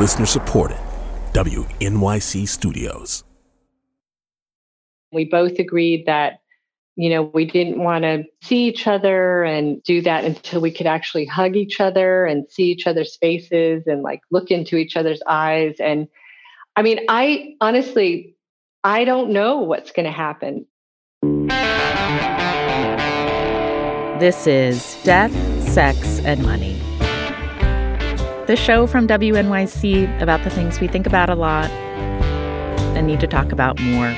Listener supported. WNYC Studios. We both agreed that, you know, we didn't want to see each other and do that until we could actually hug each other and see each other's faces and like look into each other's eyes. And I mean, I honestly, I don't know what's going to happen. This is Death, Sex, and Money. The show from WNYC about the things we think about a lot and need to talk about more.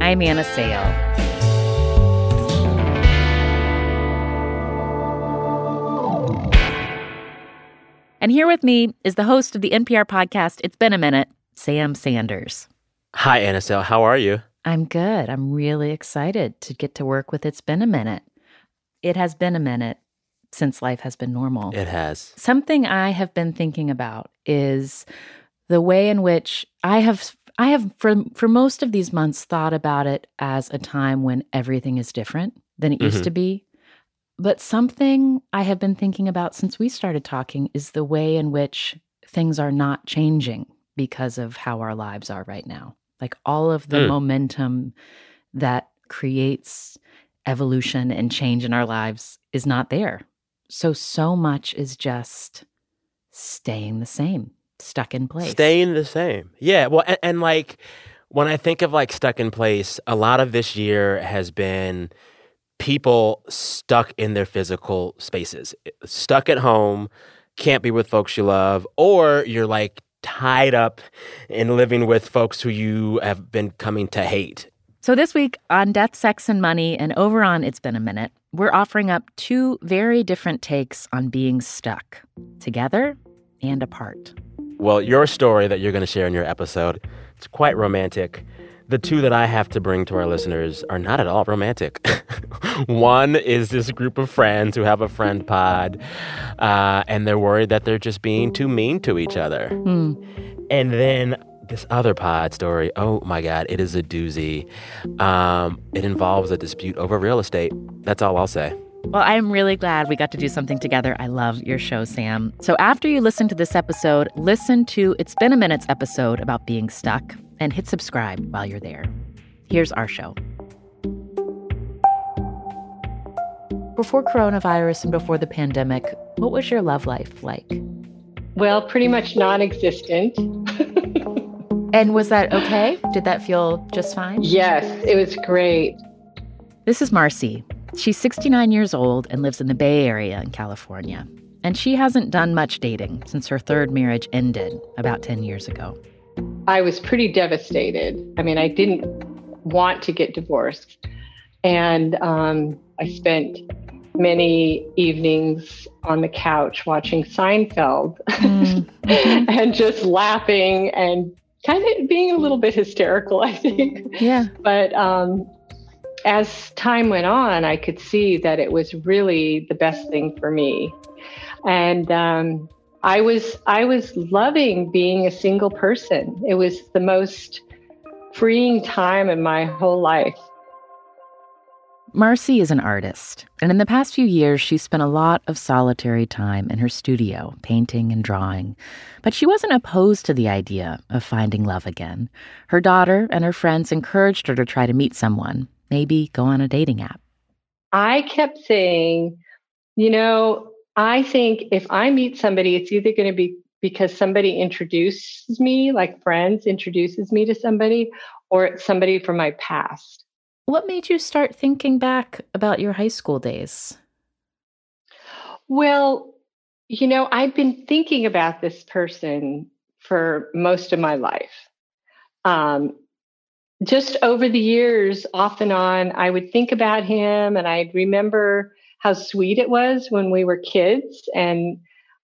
I'm Anna Sale. And here with me is the host of the NPR podcast, It's Been a Minute, Sam Sanders. Hi, Anna Sale. How are you? I'm good. I'm really excited to get to work with It's Been a Minute. It has been a minute since life has been normal. It has. Something I have been thinking about is the way in which I have I have for for most of these months thought about it as a time when everything is different than it used Mhm. to be. But something I have been thinking about since we started talking is the way in which things are not changing because of how our lives are right now. Like all of the Mm. momentum that creates evolution and change in our lives is not there. So, so much is just staying the same, stuck in place. Staying the same. Yeah. Well, and, and like when I think of like stuck in place, a lot of this year has been people stuck in their physical spaces, eh, stuck at home, can't be with folks you love, or you're like tied up in living with folks who you have been coming to hate. So, this week on Death, Sex, and Money, and over on It's Been a Minute, we're offering up two very different takes on being stuck together and apart. Well, your story that you're going to share in your episode, it's quite romantic. The two that I have to bring to our listeners are not at all romantic. One is this group of friends who have a friend pod, uh, and they're worried that they're just being too mean to each other. Hmm. And then this other pod story, oh my God, it is a doozy. Um, it involves a dispute over real estate. That's all I'll say. Well, I'm really glad we got to do something together. I love your show, Sam. So, after you listen to this episode, listen to It's Been a Minute's episode about being stuck and hit subscribe while you're there. Here's our show. Before coronavirus and before the pandemic, what was your love life like? Well, pretty much non existent. And was that okay? Did that feel just fine? yes, it was great. This is Marcy. She's 69 years old and lives in the Bay Area in California. And she hasn't done much dating since her third marriage ended about 10 years ago. I was pretty devastated. I mean, I didn't want to get divorced. And um, I spent many evenings on the couch watching Seinfeld and just laughing and kind of being a little bit hysterical, I think. Yeah. But um, as time went on, I could see that it was really the best thing for me. And um, I was I was loving being a single person. It was the most freeing time in my whole life. Marcy is an artist, and in the past few years, she's spent a lot of solitary time in her studio, painting and drawing. But she wasn't opposed to the idea of finding love again. Her daughter and her friends encouraged her to try to meet someone, maybe go on a dating app. I kept saying, you know, I think if I meet somebody, it's either going to be because somebody introduces me, like friends introduces me to somebody, or it's somebody from my past. What made you start thinking back about your high school days? Well, you know, I've been thinking about this person for most of my life. Um, just over the years, off and on, I would think about him and I'd remember how sweet it was when we were kids. And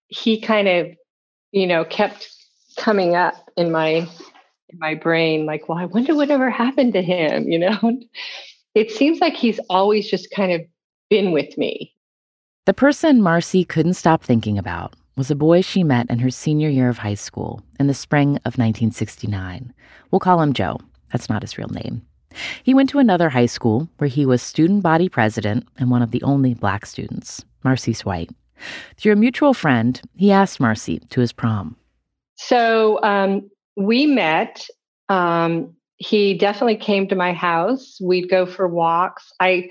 he kind of, you know, kept coming up in my in my brain, like, well, I wonder whatever happened to him, you know? It seems like he's always just kind of been with me. The person Marcy couldn't stop thinking about was a boy she met in her senior year of high school in the spring of 1969. We'll call him Joe. That's not his real name. He went to another high school where he was student body president and one of the only black students. Marcy's white. Through a mutual friend, he asked Marcy to his prom. So um, we met. Um, he definitely came to my house. We'd go for walks. I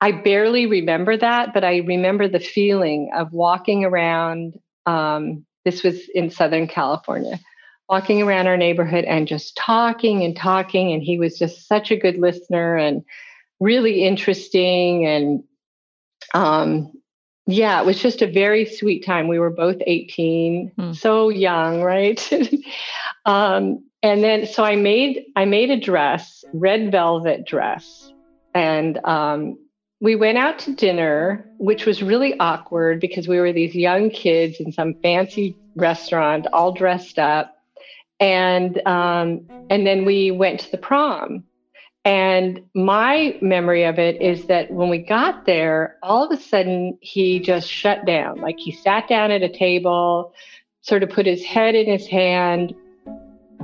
I barely remember that, but I remember the feeling of walking around. Um, this was in Southern California, walking around our neighborhood and just talking and talking. And he was just such a good listener and really interesting. And um, yeah, it was just a very sweet time. We were both 18, hmm. so young, right? um, and then so I made I made a dress, red velvet dress, and um, we went out to dinner, which was really awkward because we were these young kids in some fancy restaurant, all dressed up, and um, and then we went to the prom. And my memory of it is that when we got there, all of a sudden he just shut down. Like he sat down at a table, sort of put his head in his hand,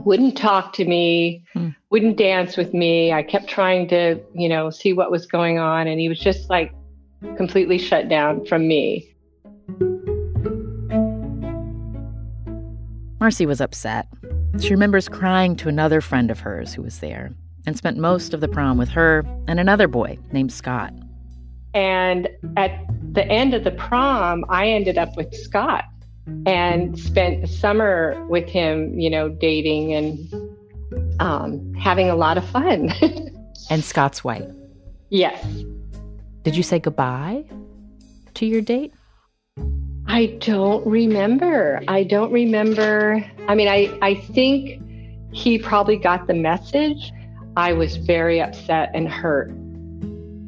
wouldn't talk to me, hmm. wouldn't dance with me. I kept trying to, you know, see what was going on. And he was just like completely shut down from me. Marcy was upset. She remembers crying to another friend of hers who was there and spent most of the prom with her and another boy named Scott. And at the end of the prom, I ended up with Scott and spent the summer with him, you know, dating and um, having a lot of fun. and Scott's white. Yes. Did you say goodbye to your date? I don't remember. I don't remember. I mean, I, I think he probably got the message. I was very upset and hurt.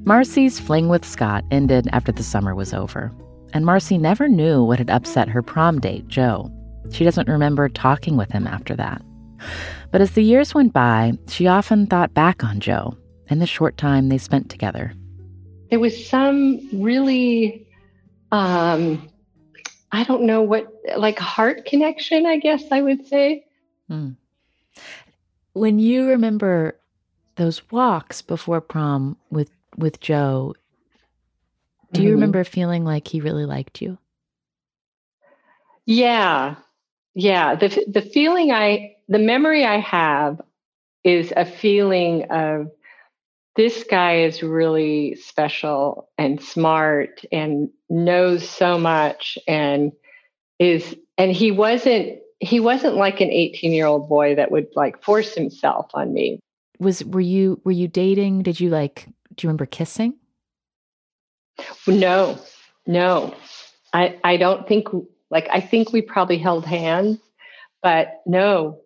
Marcy's fling with Scott ended after the summer was over and Marcy never knew what had upset her prom date, Joe. She doesn't remember talking with him after that. But as the years went by, she often thought back on Joe and the short time they spent together. There was some really, um, I don't know what, like heart connection, I guess I would say. Hmm. When you remember those walks before prom with with Joe, do you mm-hmm. remember feeling like he really liked you? Yeah. Yeah, the the feeling I the memory I have is a feeling of this guy is really special and smart and knows so much and is and he wasn't he wasn't like an 18 year old boy that would like force himself on me was were you were you dating did you like do you remember kissing no, no. I I don't think like I think we probably held hands, but no.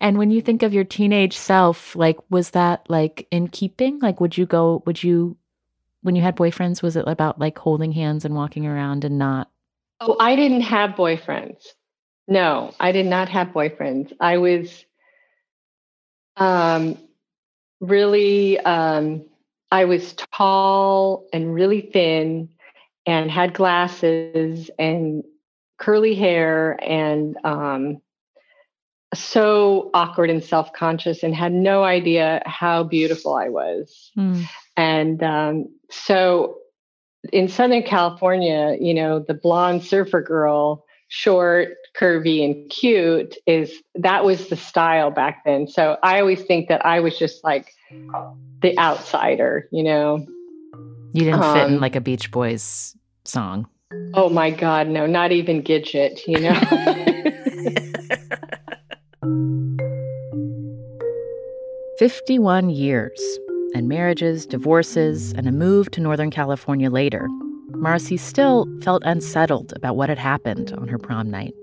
And when you think of your teenage self, like was that like in keeping? Like would you go would you when you had boyfriends was it about like holding hands and walking around and not Oh, I didn't have boyfriends. No, I did not have boyfriends. I was um really um I was tall and really thin and had glasses and curly hair and um, so awkward and self conscious and had no idea how beautiful I was. Mm. And um, so in Southern California, you know, the blonde surfer girl, short, curvy, and cute is that was the style back then. So I always think that I was just like the outsider, you know. You didn't um, fit in um, like a Beach Boys song. Oh my God, no, not even Gidget, you know. Fifty-one years and marriages, divorces, and a move to Northern California later. Marcy still felt unsettled about what had happened on her prom night.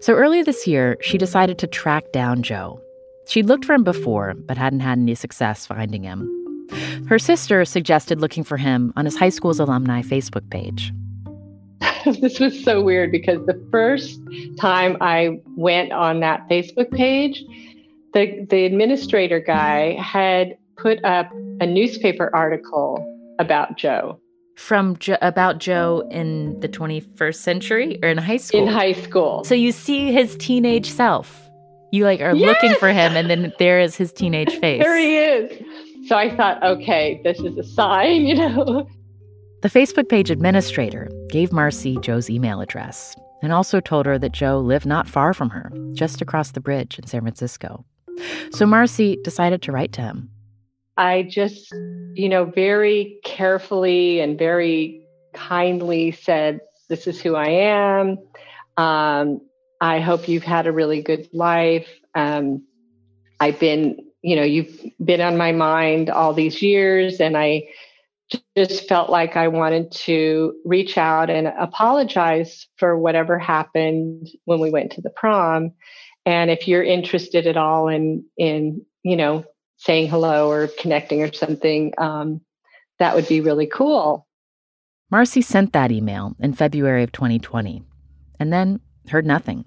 So early this year, she decided to track down Joe She'd looked for him before, but hadn't had any success finding him. Her sister suggested looking for him on his high school's alumni Facebook page. this was so weird because the first time I went on that Facebook page, the, the administrator guy had put up a newspaper article about Joe. From jo- about Joe in the 21st century or in high school? In high school. So you see his teenage self. You like are yes! looking for him, and then there is his teenage face. there he is. So I thought, okay, this is a sign, you know. The Facebook page administrator gave Marcy Joe's email address and also told her that Joe lived not far from her, just across the bridge in San Francisco. So Marcy decided to write to him. I just, you know, very carefully and very kindly said, This is who I am. Um, I hope you've had a really good life. Um, I've been, you know, you've been on my mind all these years, and I just felt like I wanted to reach out and apologize for whatever happened when we went to the prom. And if you're interested at all in in you know saying hello or connecting or something, um, that would be really cool. Marcy sent that email in February of 2020, and then heard nothing.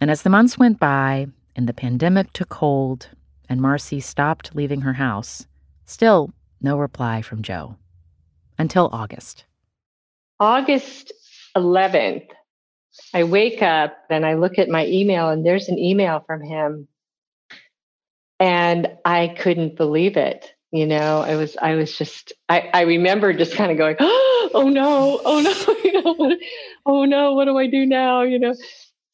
And as the months went by and the pandemic took hold, and Marcy stopped leaving her house, still no reply from Joe until August. August 11th, I wake up and I look at my email, and there's an email from him. And I couldn't believe it. You know, I was, I was just, I, I remember just kind of going, oh no, oh no, you know, what, oh no, what do I do now? You know,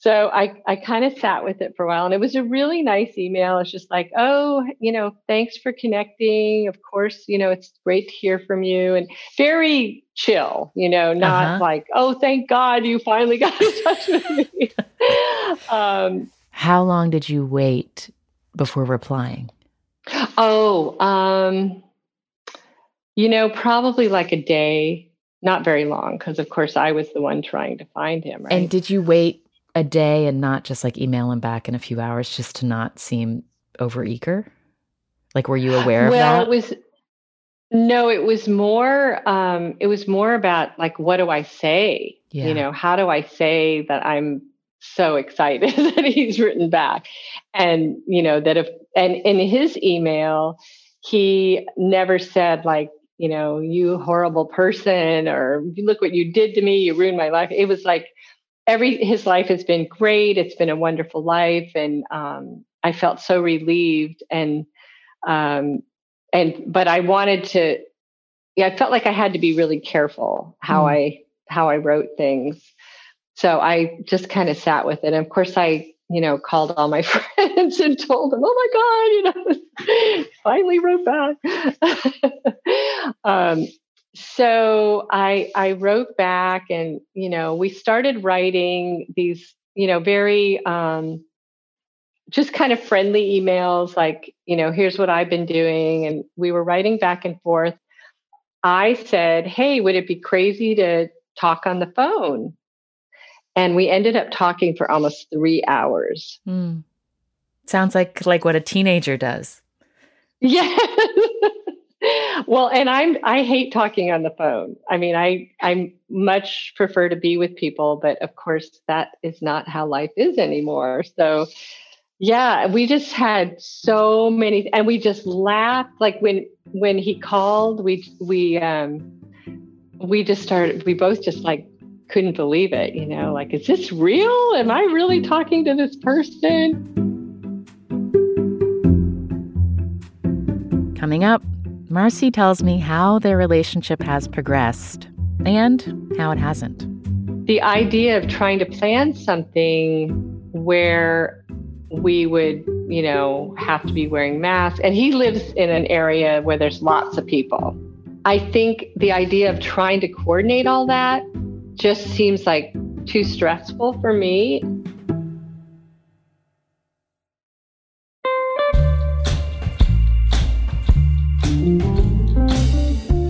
so I, I kind of sat with it for a while and it was a really nice email. It's just like, oh, you know, thanks for connecting. Of course, you know, it's great to hear from you and very chill, you know, not uh-huh. like, oh, thank God you finally got in touch with me. um, How long did you wait before replying? Oh, um, you know, probably like a day, not very long, because of course I was the one trying to find him. Right? And did you wait a day and not just like email him back in a few hours just to not seem overeager? Like, were you aware well, of that? Well, it was no, it was more. Um, it was more about like, what do I say? Yeah. You know, how do I say that I'm so excited that he's written back, and you know that if and in his email, he never said like, you know, you horrible person, or look what you did to me, you ruined my life. It was like every his life has been great. It's been a wonderful life, and um, I felt so relieved. And um, and but I wanted to. Yeah, I felt like I had to be really careful how mm. I how I wrote things. So I just kind of sat with it. And of course, I you know called all my friends and told them, "Oh my God, you know, finally wrote back." um, so I I wrote back and you know we started writing these you know very um, just kind of friendly emails like you know here's what I've been doing and we were writing back and forth. I said, "Hey, would it be crazy to talk on the phone?" And we ended up talking for almost 3 hours. Mm. Sounds like like what a teenager does. Yeah. well, and I'm I hate talking on the phone. I mean, I I much prefer to be with people, but of course that is not how life is anymore. So yeah, we just had so many and we just laughed like when when he called, we we um we just started we both just like couldn't believe it, you know, like is this real? Am I really mm-hmm. talking to this person? Coming up, Marcy tells me how their relationship has progressed and how it hasn't. The idea of trying to plan something where we would, you know, have to be wearing masks, and he lives in an area where there's lots of people. I think the idea of trying to coordinate all that just seems like too stressful for me.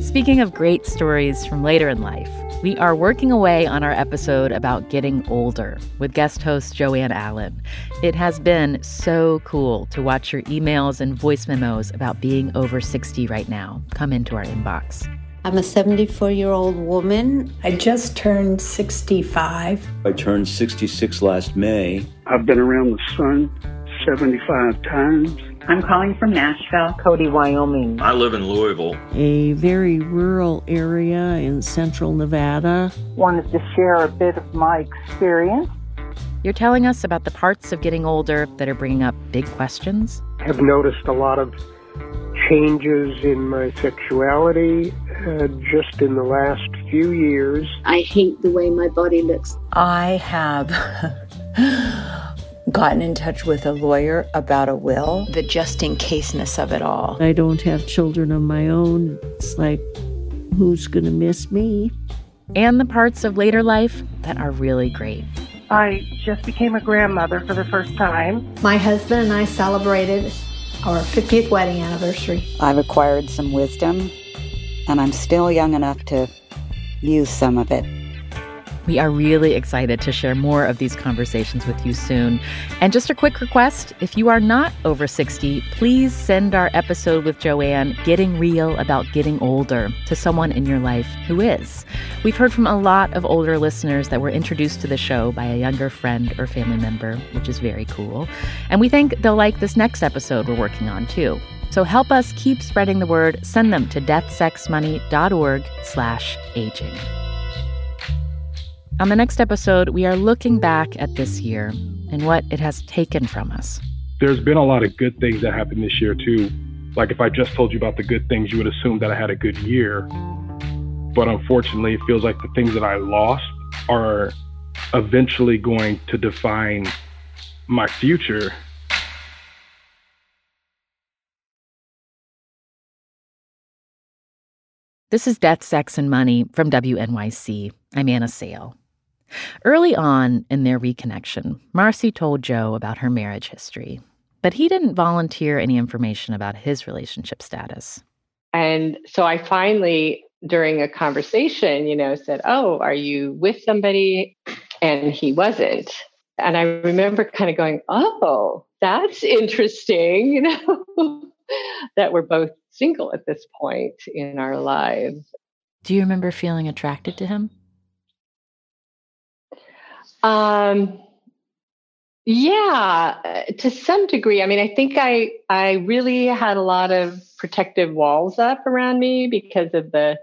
Speaking of great stories from later in life, we are working away on our episode about getting older with guest host Joanne Allen. It has been so cool to watch your emails and voice memos about being over 60 right now come into our inbox. I'm a 74 year old woman. I just turned 65. I turned 66 last May. I've been around the sun 75 times. I'm calling from Nashville, Cody, Wyoming. I live in Louisville, a very rural area in central Nevada. Wanted to share a bit of my experience. You're telling us about the parts of getting older that are bringing up big questions? I've noticed a lot of changes in my sexuality uh, just in the last few years. I hate the way my body looks. I have gotten in touch with a lawyer about a will, the just in caseness of it all. I don't have children of my own. It's like, who's going to miss me? And the parts of later life that are really great. I just became a grandmother for the first time. My husband and I celebrated our 50th wedding anniversary. I've acquired some wisdom, and I'm still young enough to use some of it. We are really excited to share more of these conversations with you soon. And just a quick request if you are not over 60, please send our episode with Joanne, Getting Real About Getting Older, to someone in your life who is. We've heard from a lot of older listeners that were introduced to the show by a younger friend or family member, which is very cool. And we think they'll like this next episode we're working on too. So help us keep spreading the word. Send them to deathsexmoney.org slash aging. On the next episode, we are looking back at this year and what it has taken from us. There's been a lot of good things that happened this year, too. Like if I just told you about the good things, you would assume that I had a good year. But unfortunately, it feels like the things that I lost are eventually going to define my future. This is Death, Sex, and Money from WNYC. I'm Anna Sale. Early on in their reconnection, Marcy told Joe about her marriage history, but he didn't volunteer any information about his relationship status. And so I finally, during a conversation, you know, said, Oh, are you with somebody? And he wasn't. And I remember kind of going, Oh, that's interesting, you know, that we're both single at this point in our lives. Do you remember feeling attracted to him? Um, yeah, uh, to some degree. I mean, I think I I really had a lot of protective walls up around me because of the,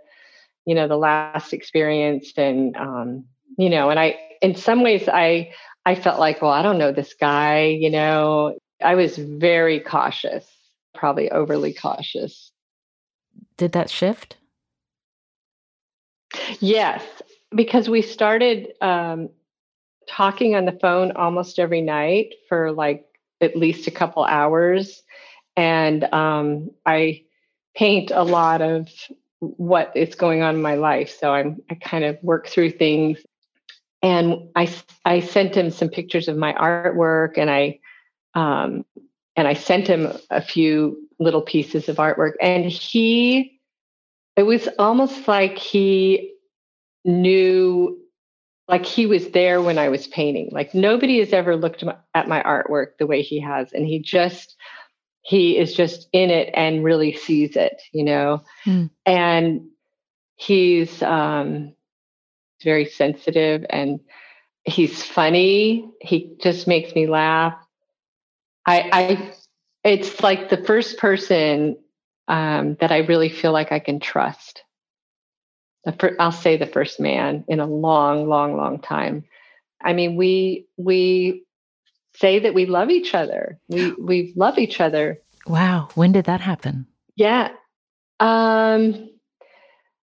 you know, the last experience, and um, you know, and I in some ways I I felt like, well, I don't know this guy, you know. I was very cautious, probably overly cautious. Did that shift? Yes, because we started um, talking on the phone almost every night for like at least a couple hours. And um, I paint a lot of what is going on in my life. So I'm I kind of work through things. And I I sent him some pictures of my artwork and I um, and I sent him a few little pieces of artwork. And he it was almost like he knew like he was there when I was painting. Like nobody has ever looked at my artwork the way he has. And he just, he is just in it and really sees it, you know? Mm. And he's um, very sensitive and he's funny. He just makes me laugh. I, I, it's like the first person um, that I really feel like I can trust the I'll say the first man in a long, long, long time. I mean, we we say that we love each other. We we love each other. Wow, when did that happen? Yeah. Um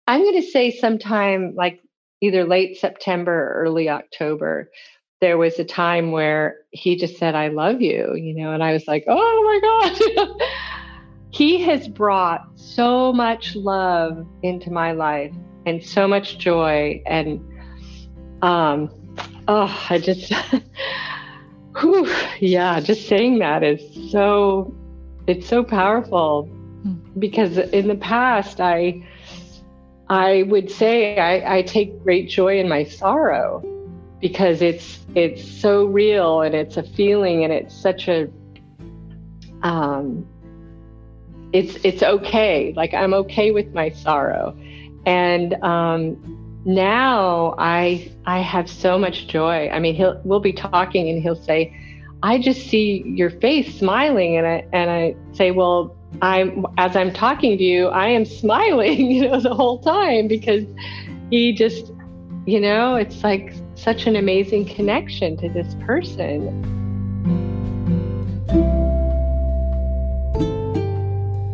I'm going to say sometime like either late September or early October. There was a time where he just said I love you, you know, and I was like, "Oh my god." he has brought so much love into my life and so much joy and um oh i just whew, yeah just saying that is so it's so powerful. Hmm. because in the past i i would say i i take great joy in my sorrow because it's it's so real and it's a feeling and it's such a um it's it's okay. Like i'm okay with my sorrow and um, now I I have so much joy. I mean, he'll we'll be talking and he'll say, "I just see your face smiling," and I and I say, "Well, I'm as I'm talking to you, I am smiling, you know, the whole time because he just, you know, it's like such an amazing connection to this person."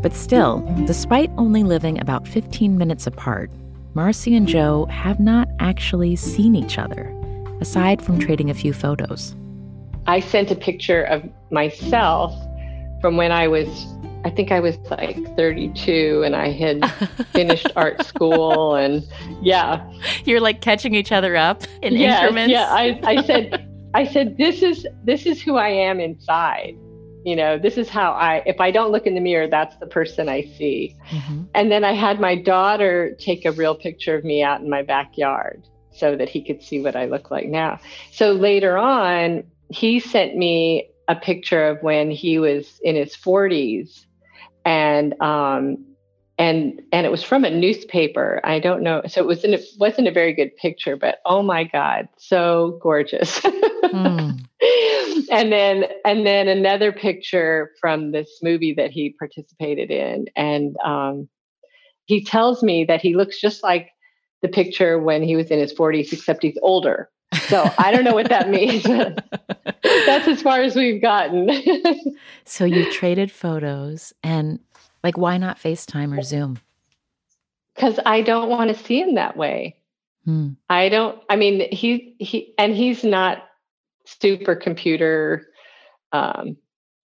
But still, despite only living about 15 minutes apart, Marcy and Joe have not actually seen each other, aside from trading a few photos. I sent a picture of myself from when I was, I think I was like 32 and I had finished art school. And yeah. You're like catching each other up in yes, increments. Yeah, I, I said, I said, this is, this is who I am inside you know this is how i if i don't look in the mirror that's the person i see. Mm-hmm. and then i had my daughter take a real picture of me out in my backyard so that he could see what i look like now. So later on he sent me a picture of when he was in his 40s and um and and it was from a newspaper. I don't know. So it was in, it wasn't a very good picture but oh my god so gorgeous. Mm. And then and then another picture from this movie that he participated in. And um, he tells me that he looks just like the picture when he was in his 40s except he's older. So i don't know what that means that's as far as we've gotten. So you traded photos and like why not facetime or zoom? Because i don't want to see him that way. Hmm. i don't i mean he he and he's not supercomputer, um,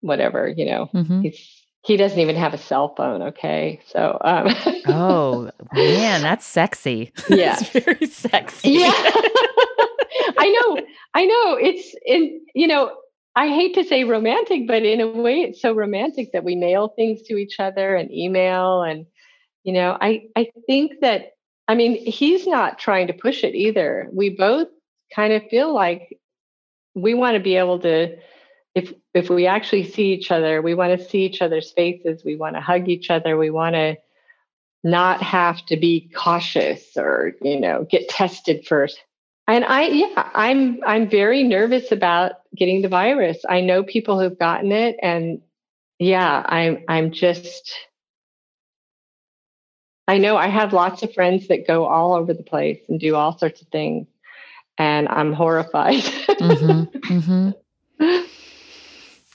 whatever, you know, mm-hmm. he's he doesn't even have a cell phone. Okay, so um, oh man, that's sexy. Yeah, that's very sexy. Yeah, I know, I know. It's in you know. I hate to say romantic, but in a way, it's so romantic that we mail things to each other and email, and you know, I I think that I mean he's not trying to push it either. We both kind of feel like we want to be able to if if we actually see each other we want to see each other's faces we want to hug each other we want to not have to be cautious or you know get tested first. And i yeah i'm i'm very nervous about getting the virus. I know people who've gotten it and yeah i'm i'm just i know i have lots of friends that go all over the place and do all sorts of things and I'm horrified. mm-hmm, mm-hmm.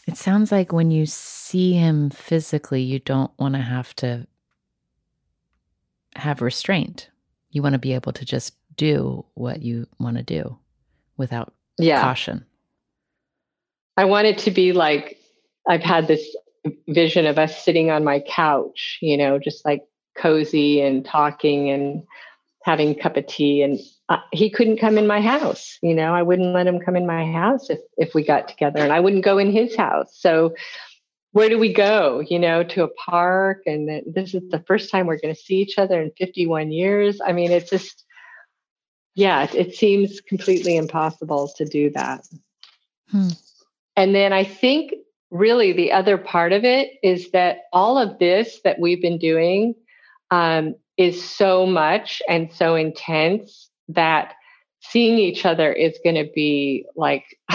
It sounds like when you see him physically, you don't want to have to have restraint. You want to be able to just do what you want to do without yeah. caution. I want it to be like I've had this vision of us sitting on my couch, you know, just like cozy and talking and having a cup of tea and uh, he couldn't come in my house. You know, I wouldn't let him come in my house if if we got together, and I wouldn't go in his house. So, where do we go? You know, to a park, and this is the first time we're going to see each other in 51 years. I mean, it's just, yeah, it, it seems completely impossible to do that. Hmm. And then I think really the other part of it is that all of this that we've been doing um, is so much and so intense that seeing each other is going to be like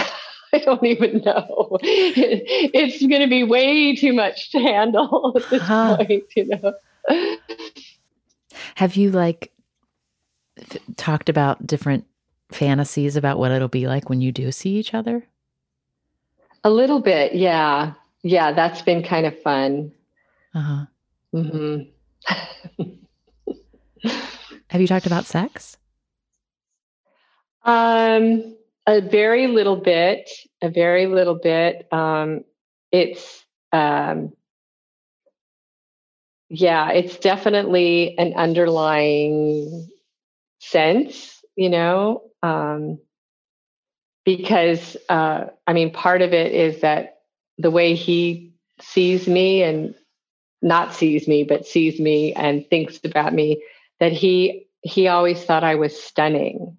I don't even know. It's going to be way too much to handle at this huh. point, you know. Have you like talked about different fantasies about what it'll be like when you do see each other? A little bit, yeah. Yeah, that's been kind of fun. Uh-huh. Mm-hmm. Have you talked about sex? Um, a very little bit, a very little bit. Um, it's, um, yeah, it's definitely an underlying sense, you know, um, because, uh, I mean, part of it is that the way he sees me and not sees me, but sees me and thinks about me, that he he always thought I was stunning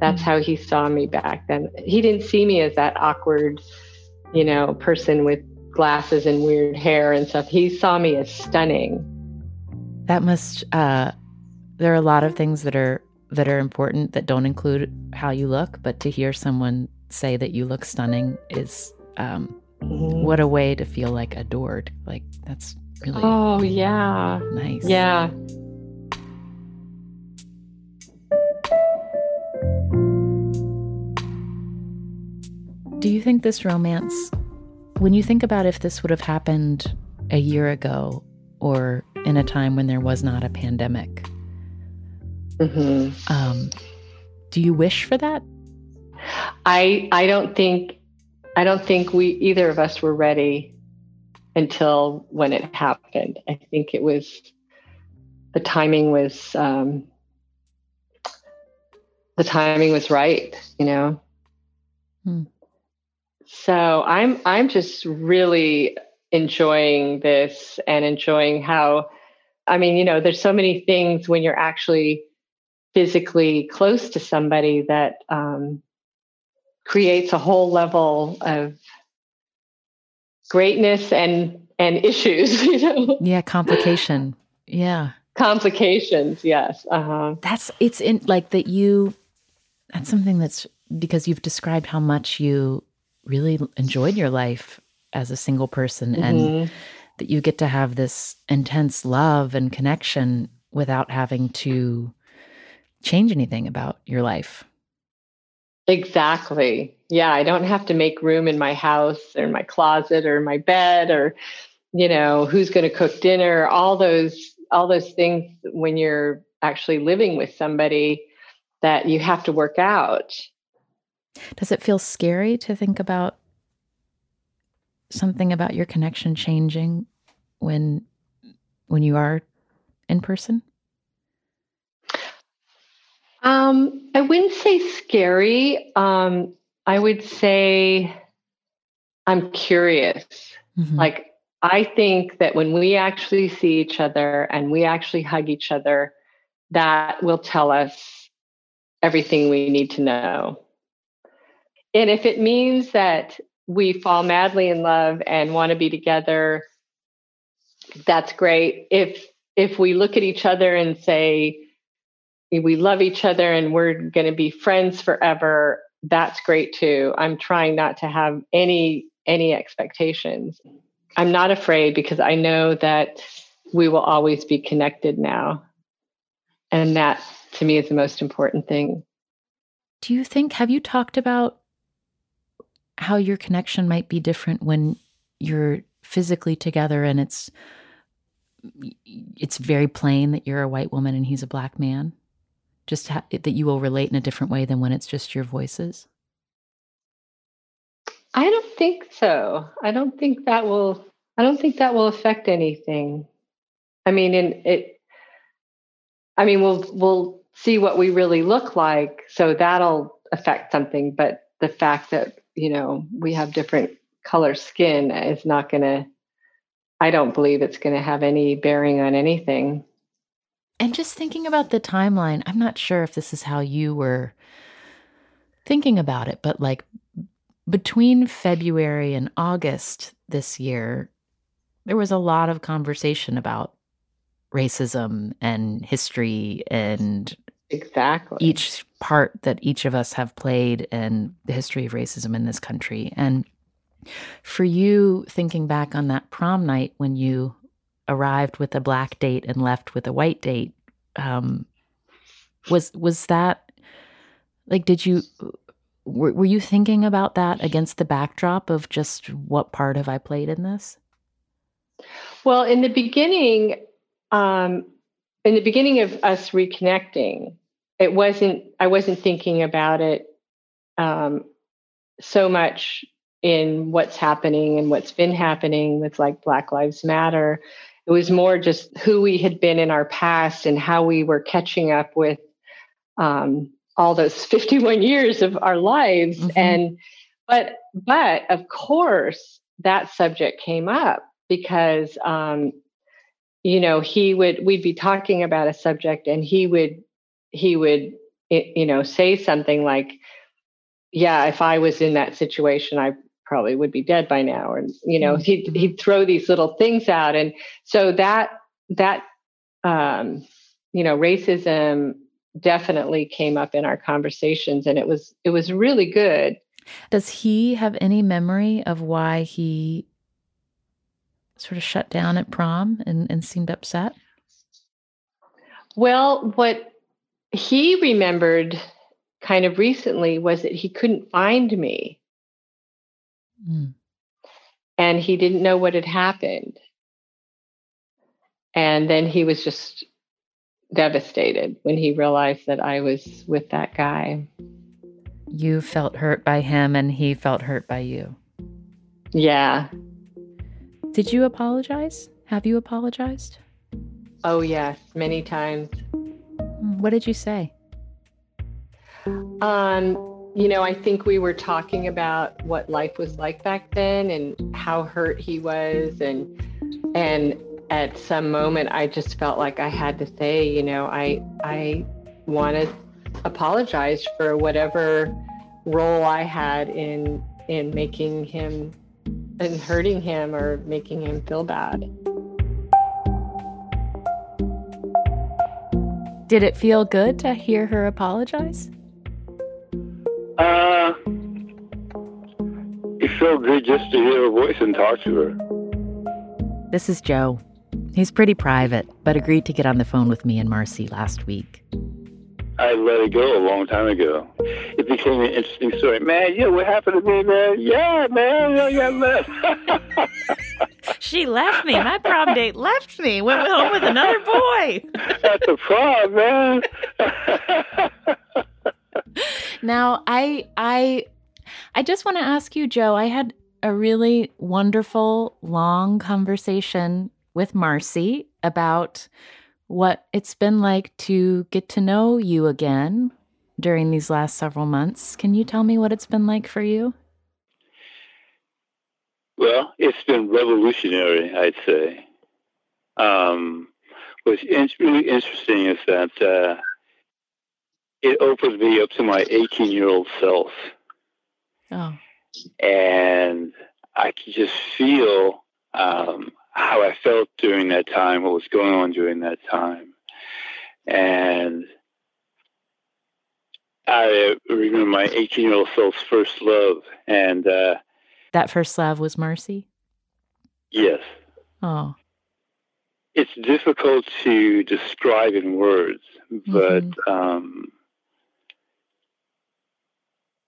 that's how he saw me back then. He didn't see me as that awkward, you know, person with glasses and weird hair and stuff. He saw me as stunning. That must uh there are a lot of things that are that are important that don't include how you look, but to hear someone say that you look stunning is um mm-hmm. what a way to feel like adored. Like that's really Oh yeah. Nice. Yeah. Do you think this romance, when you think about if this would have happened a year ago or in a time when there was not a pandemic. Mm-hmm. Um, do you wish for that? I I don't think I don't think we either of us were ready until when it happened. I think it was the timing was um, the timing was right, you know. Hmm. So I'm I'm just really enjoying this and enjoying how I mean, you know, there's so many things when you're actually physically close to somebody that um, creates a whole level of greatness and and issues you know? Yeah complication. Yeah. Complications yes uh-huh. That's it's in like that you that's something that's because you've described how much you really enjoyed your life as a single person mm-hmm. and that you get to have this intense love and connection without having to change anything about your life Exactly. Yeah, I don't have to make room in my house or my closet or my bed or you know, who's going to cook dinner, all those all those things when you're actually living with somebody that you have to work out. Does it feel scary to think about something about your connection changing when when you are in person? Um, I wouldn't say scary. Um, I would say I'm curious. Mm-hmm. Like, I think that when we actually see each other and we actually hug each other, that will tell us everything we need to know. And if it means that we fall madly in love and want to be together, that's great. If if we look at each other and say, we love each other and we're going to be friends forever that's great too. I'm trying not to have any any expectations. I'm not afraid because i know that we will always be connected now. And that to me is the most important thing. Do you think have you talked about how your connection might be different when you're physically together and it's it's very plain that you're a white woman and he's a black man just ha- that you will relate in a different way than when it's just your voices? I don't think so. I don't think that will. I don't think that will affect anything. I mean, in it. I mean, we'll we'll see what we really look like, so that'll affect something. But the fact that you know we have different color skin is not going to. I don't believe it's going to have any bearing on anything. And just thinking about the timeline, I'm not sure if this is how you were thinking about it, but like between February and August this year, there was a lot of conversation about racism and history and exactly each part that each of us have played in the history of racism in this country. And for you thinking back on that prom night when you arrived with a black date and left with a white date um, was was that like did you were, were you thinking about that against the backdrop of just what part have i played in this well in the beginning um, in the beginning of us reconnecting it wasn't i wasn't thinking about it um, so much in what's happening and what's been happening with like black lives matter it was more just who we had been in our past and how we were catching up with um, all those 51 years of our lives. Mm-hmm. And but but of course that subject came up because um, you know he would we'd be talking about a subject and he would he would you know say something like yeah if i was in that situation i probably would be dead by now and you know he'd mm-hmm. he'd throw these little things out and so that that um you know racism definitely came up in our conversations and it was it was really good does he have any memory of why he sort of shut down at prom and, and seemed upset well what he remembered kind of recently was that he couldn't find me Mm. And he didn't know what had happened. And then he was just devastated when he realized that I was with that guy. You felt hurt by him and he felt hurt by you. Yeah. Did you apologize? Have you apologized? Oh, yes, many times. What did you say? Um, you know, I think we were talking about what life was like back then and how hurt he was and and at some moment I just felt like I had to say, you know, I I want to apologize for whatever role I had in in making him and hurting him or making him feel bad. Did it feel good to hear her apologize? Uh, it felt good just to hear her voice and talk to her. This is Joe. He's pretty private, but agreed to get on the phone with me and Marcy last week. I let it go a long time ago. It became an interesting story. Man, yeah, what happened to me, man? Yeah, man, I got left. she left me. My prom date left me. Went home with another boy. That's the prom, man. now, I, I, I just want to ask you, Joe. I had a really wonderful, long conversation with Marcy about what it's been like to get to know you again during these last several months. Can you tell me what it's been like for you? Well, it's been revolutionary, I'd say. Um, what's in- really interesting is that uh, it opened me up to my 18 year old self. Oh. And I could just feel um, how I felt during that time, what was going on during that time. And I remember my 18 year old self's first love. And uh, that first love was Marcy? Yes. Oh. It's difficult to describe in words, but mm-hmm. um,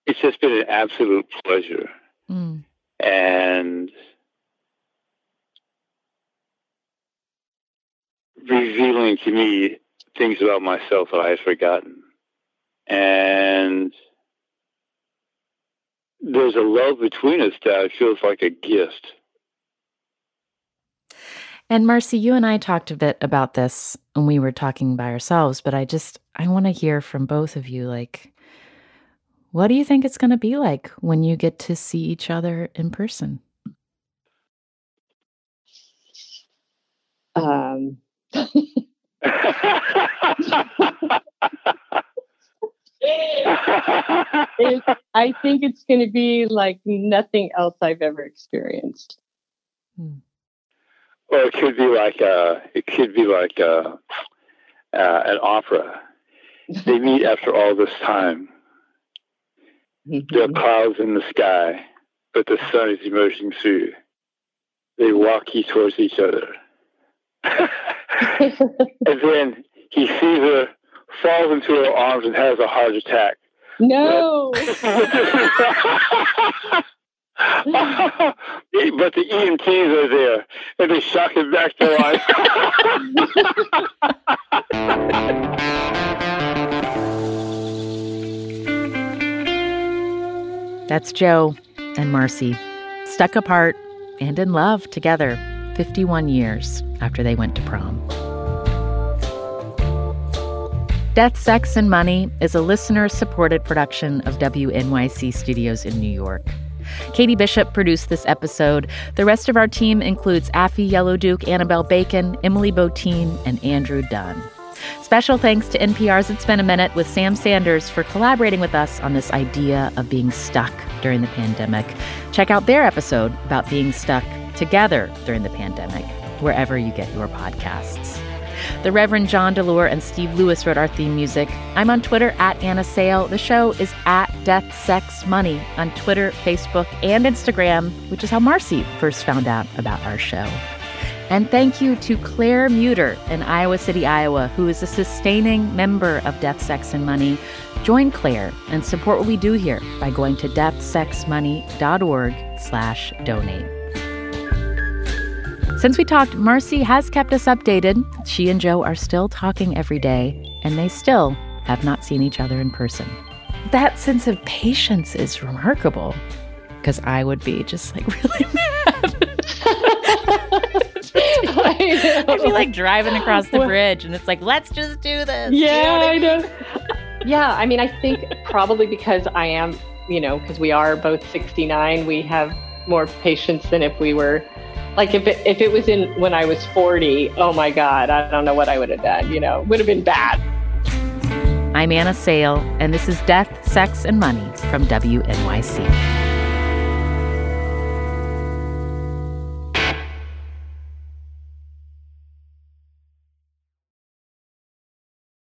it's just been an absolute pleasure. Mm. And revealing to me things about myself that I had forgotten. And there's a love between us that feels like a gift. And Marcy, you and I talked a bit about this when we were talking by ourselves, but I just I want to hear from both of you like what do you think it's going to be like when you get to see each other in person? Um it, I think it's going to be like nothing else I've ever experienced. Hmm. Well, it could be like a, it could be like a, uh, an opera. They meet after all this time. Mm-hmm. There are clouds in the sky, but the sun is emerging through. They walk towards each other. and then he sees her, falls into her arms, and has a heart attack. No. but the EMTs are there, and they shock him back to life. That's Joe and Marcy, stuck apart and in love together 51 years after they went to prom. Death, Sex, and Money is a listener supported production of WNYC Studios in New York. Katie Bishop produced this episode. The rest of our team includes Afi Yellow-Duke, Annabelle Bacon, Emily Botein, and Andrew Dunn. Special thanks to NPR's It's Been a Minute with Sam Sanders for collaborating with us on this idea of being stuck during the pandemic. Check out their episode about being stuck together during the pandemic, wherever you get your podcasts. The Reverend John DeLore and Steve Lewis wrote our theme music. I'm on Twitter at Anna Sale. The show is at Death, Sex, Money on Twitter, Facebook, and Instagram, which is how Marcy first found out about our show. And thank you to Claire Muter in Iowa City, Iowa, who is a sustaining member of Death, Sex, and Money. Join Claire and support what we do here by going to deathsexmoney.org slash donate. Since we talked, Marcy has kept us updated. She and Joe are still talking every day, and they still have not seen each other in person. That sense of patience is remarkable because I would be just like really mad. I'd be like driving across the bridge and it's like, let's just do this. Yeah, you know I, I know. yeah, I mean, I think probably because I am, you know, because we are both 69, we have more patience than if we were like if it if it was in when I was 40, oh my God, I don't know what I would have done, you know, would have been bad. I'm Anna Sale, and this is Death, Sex, and Money from WNYC.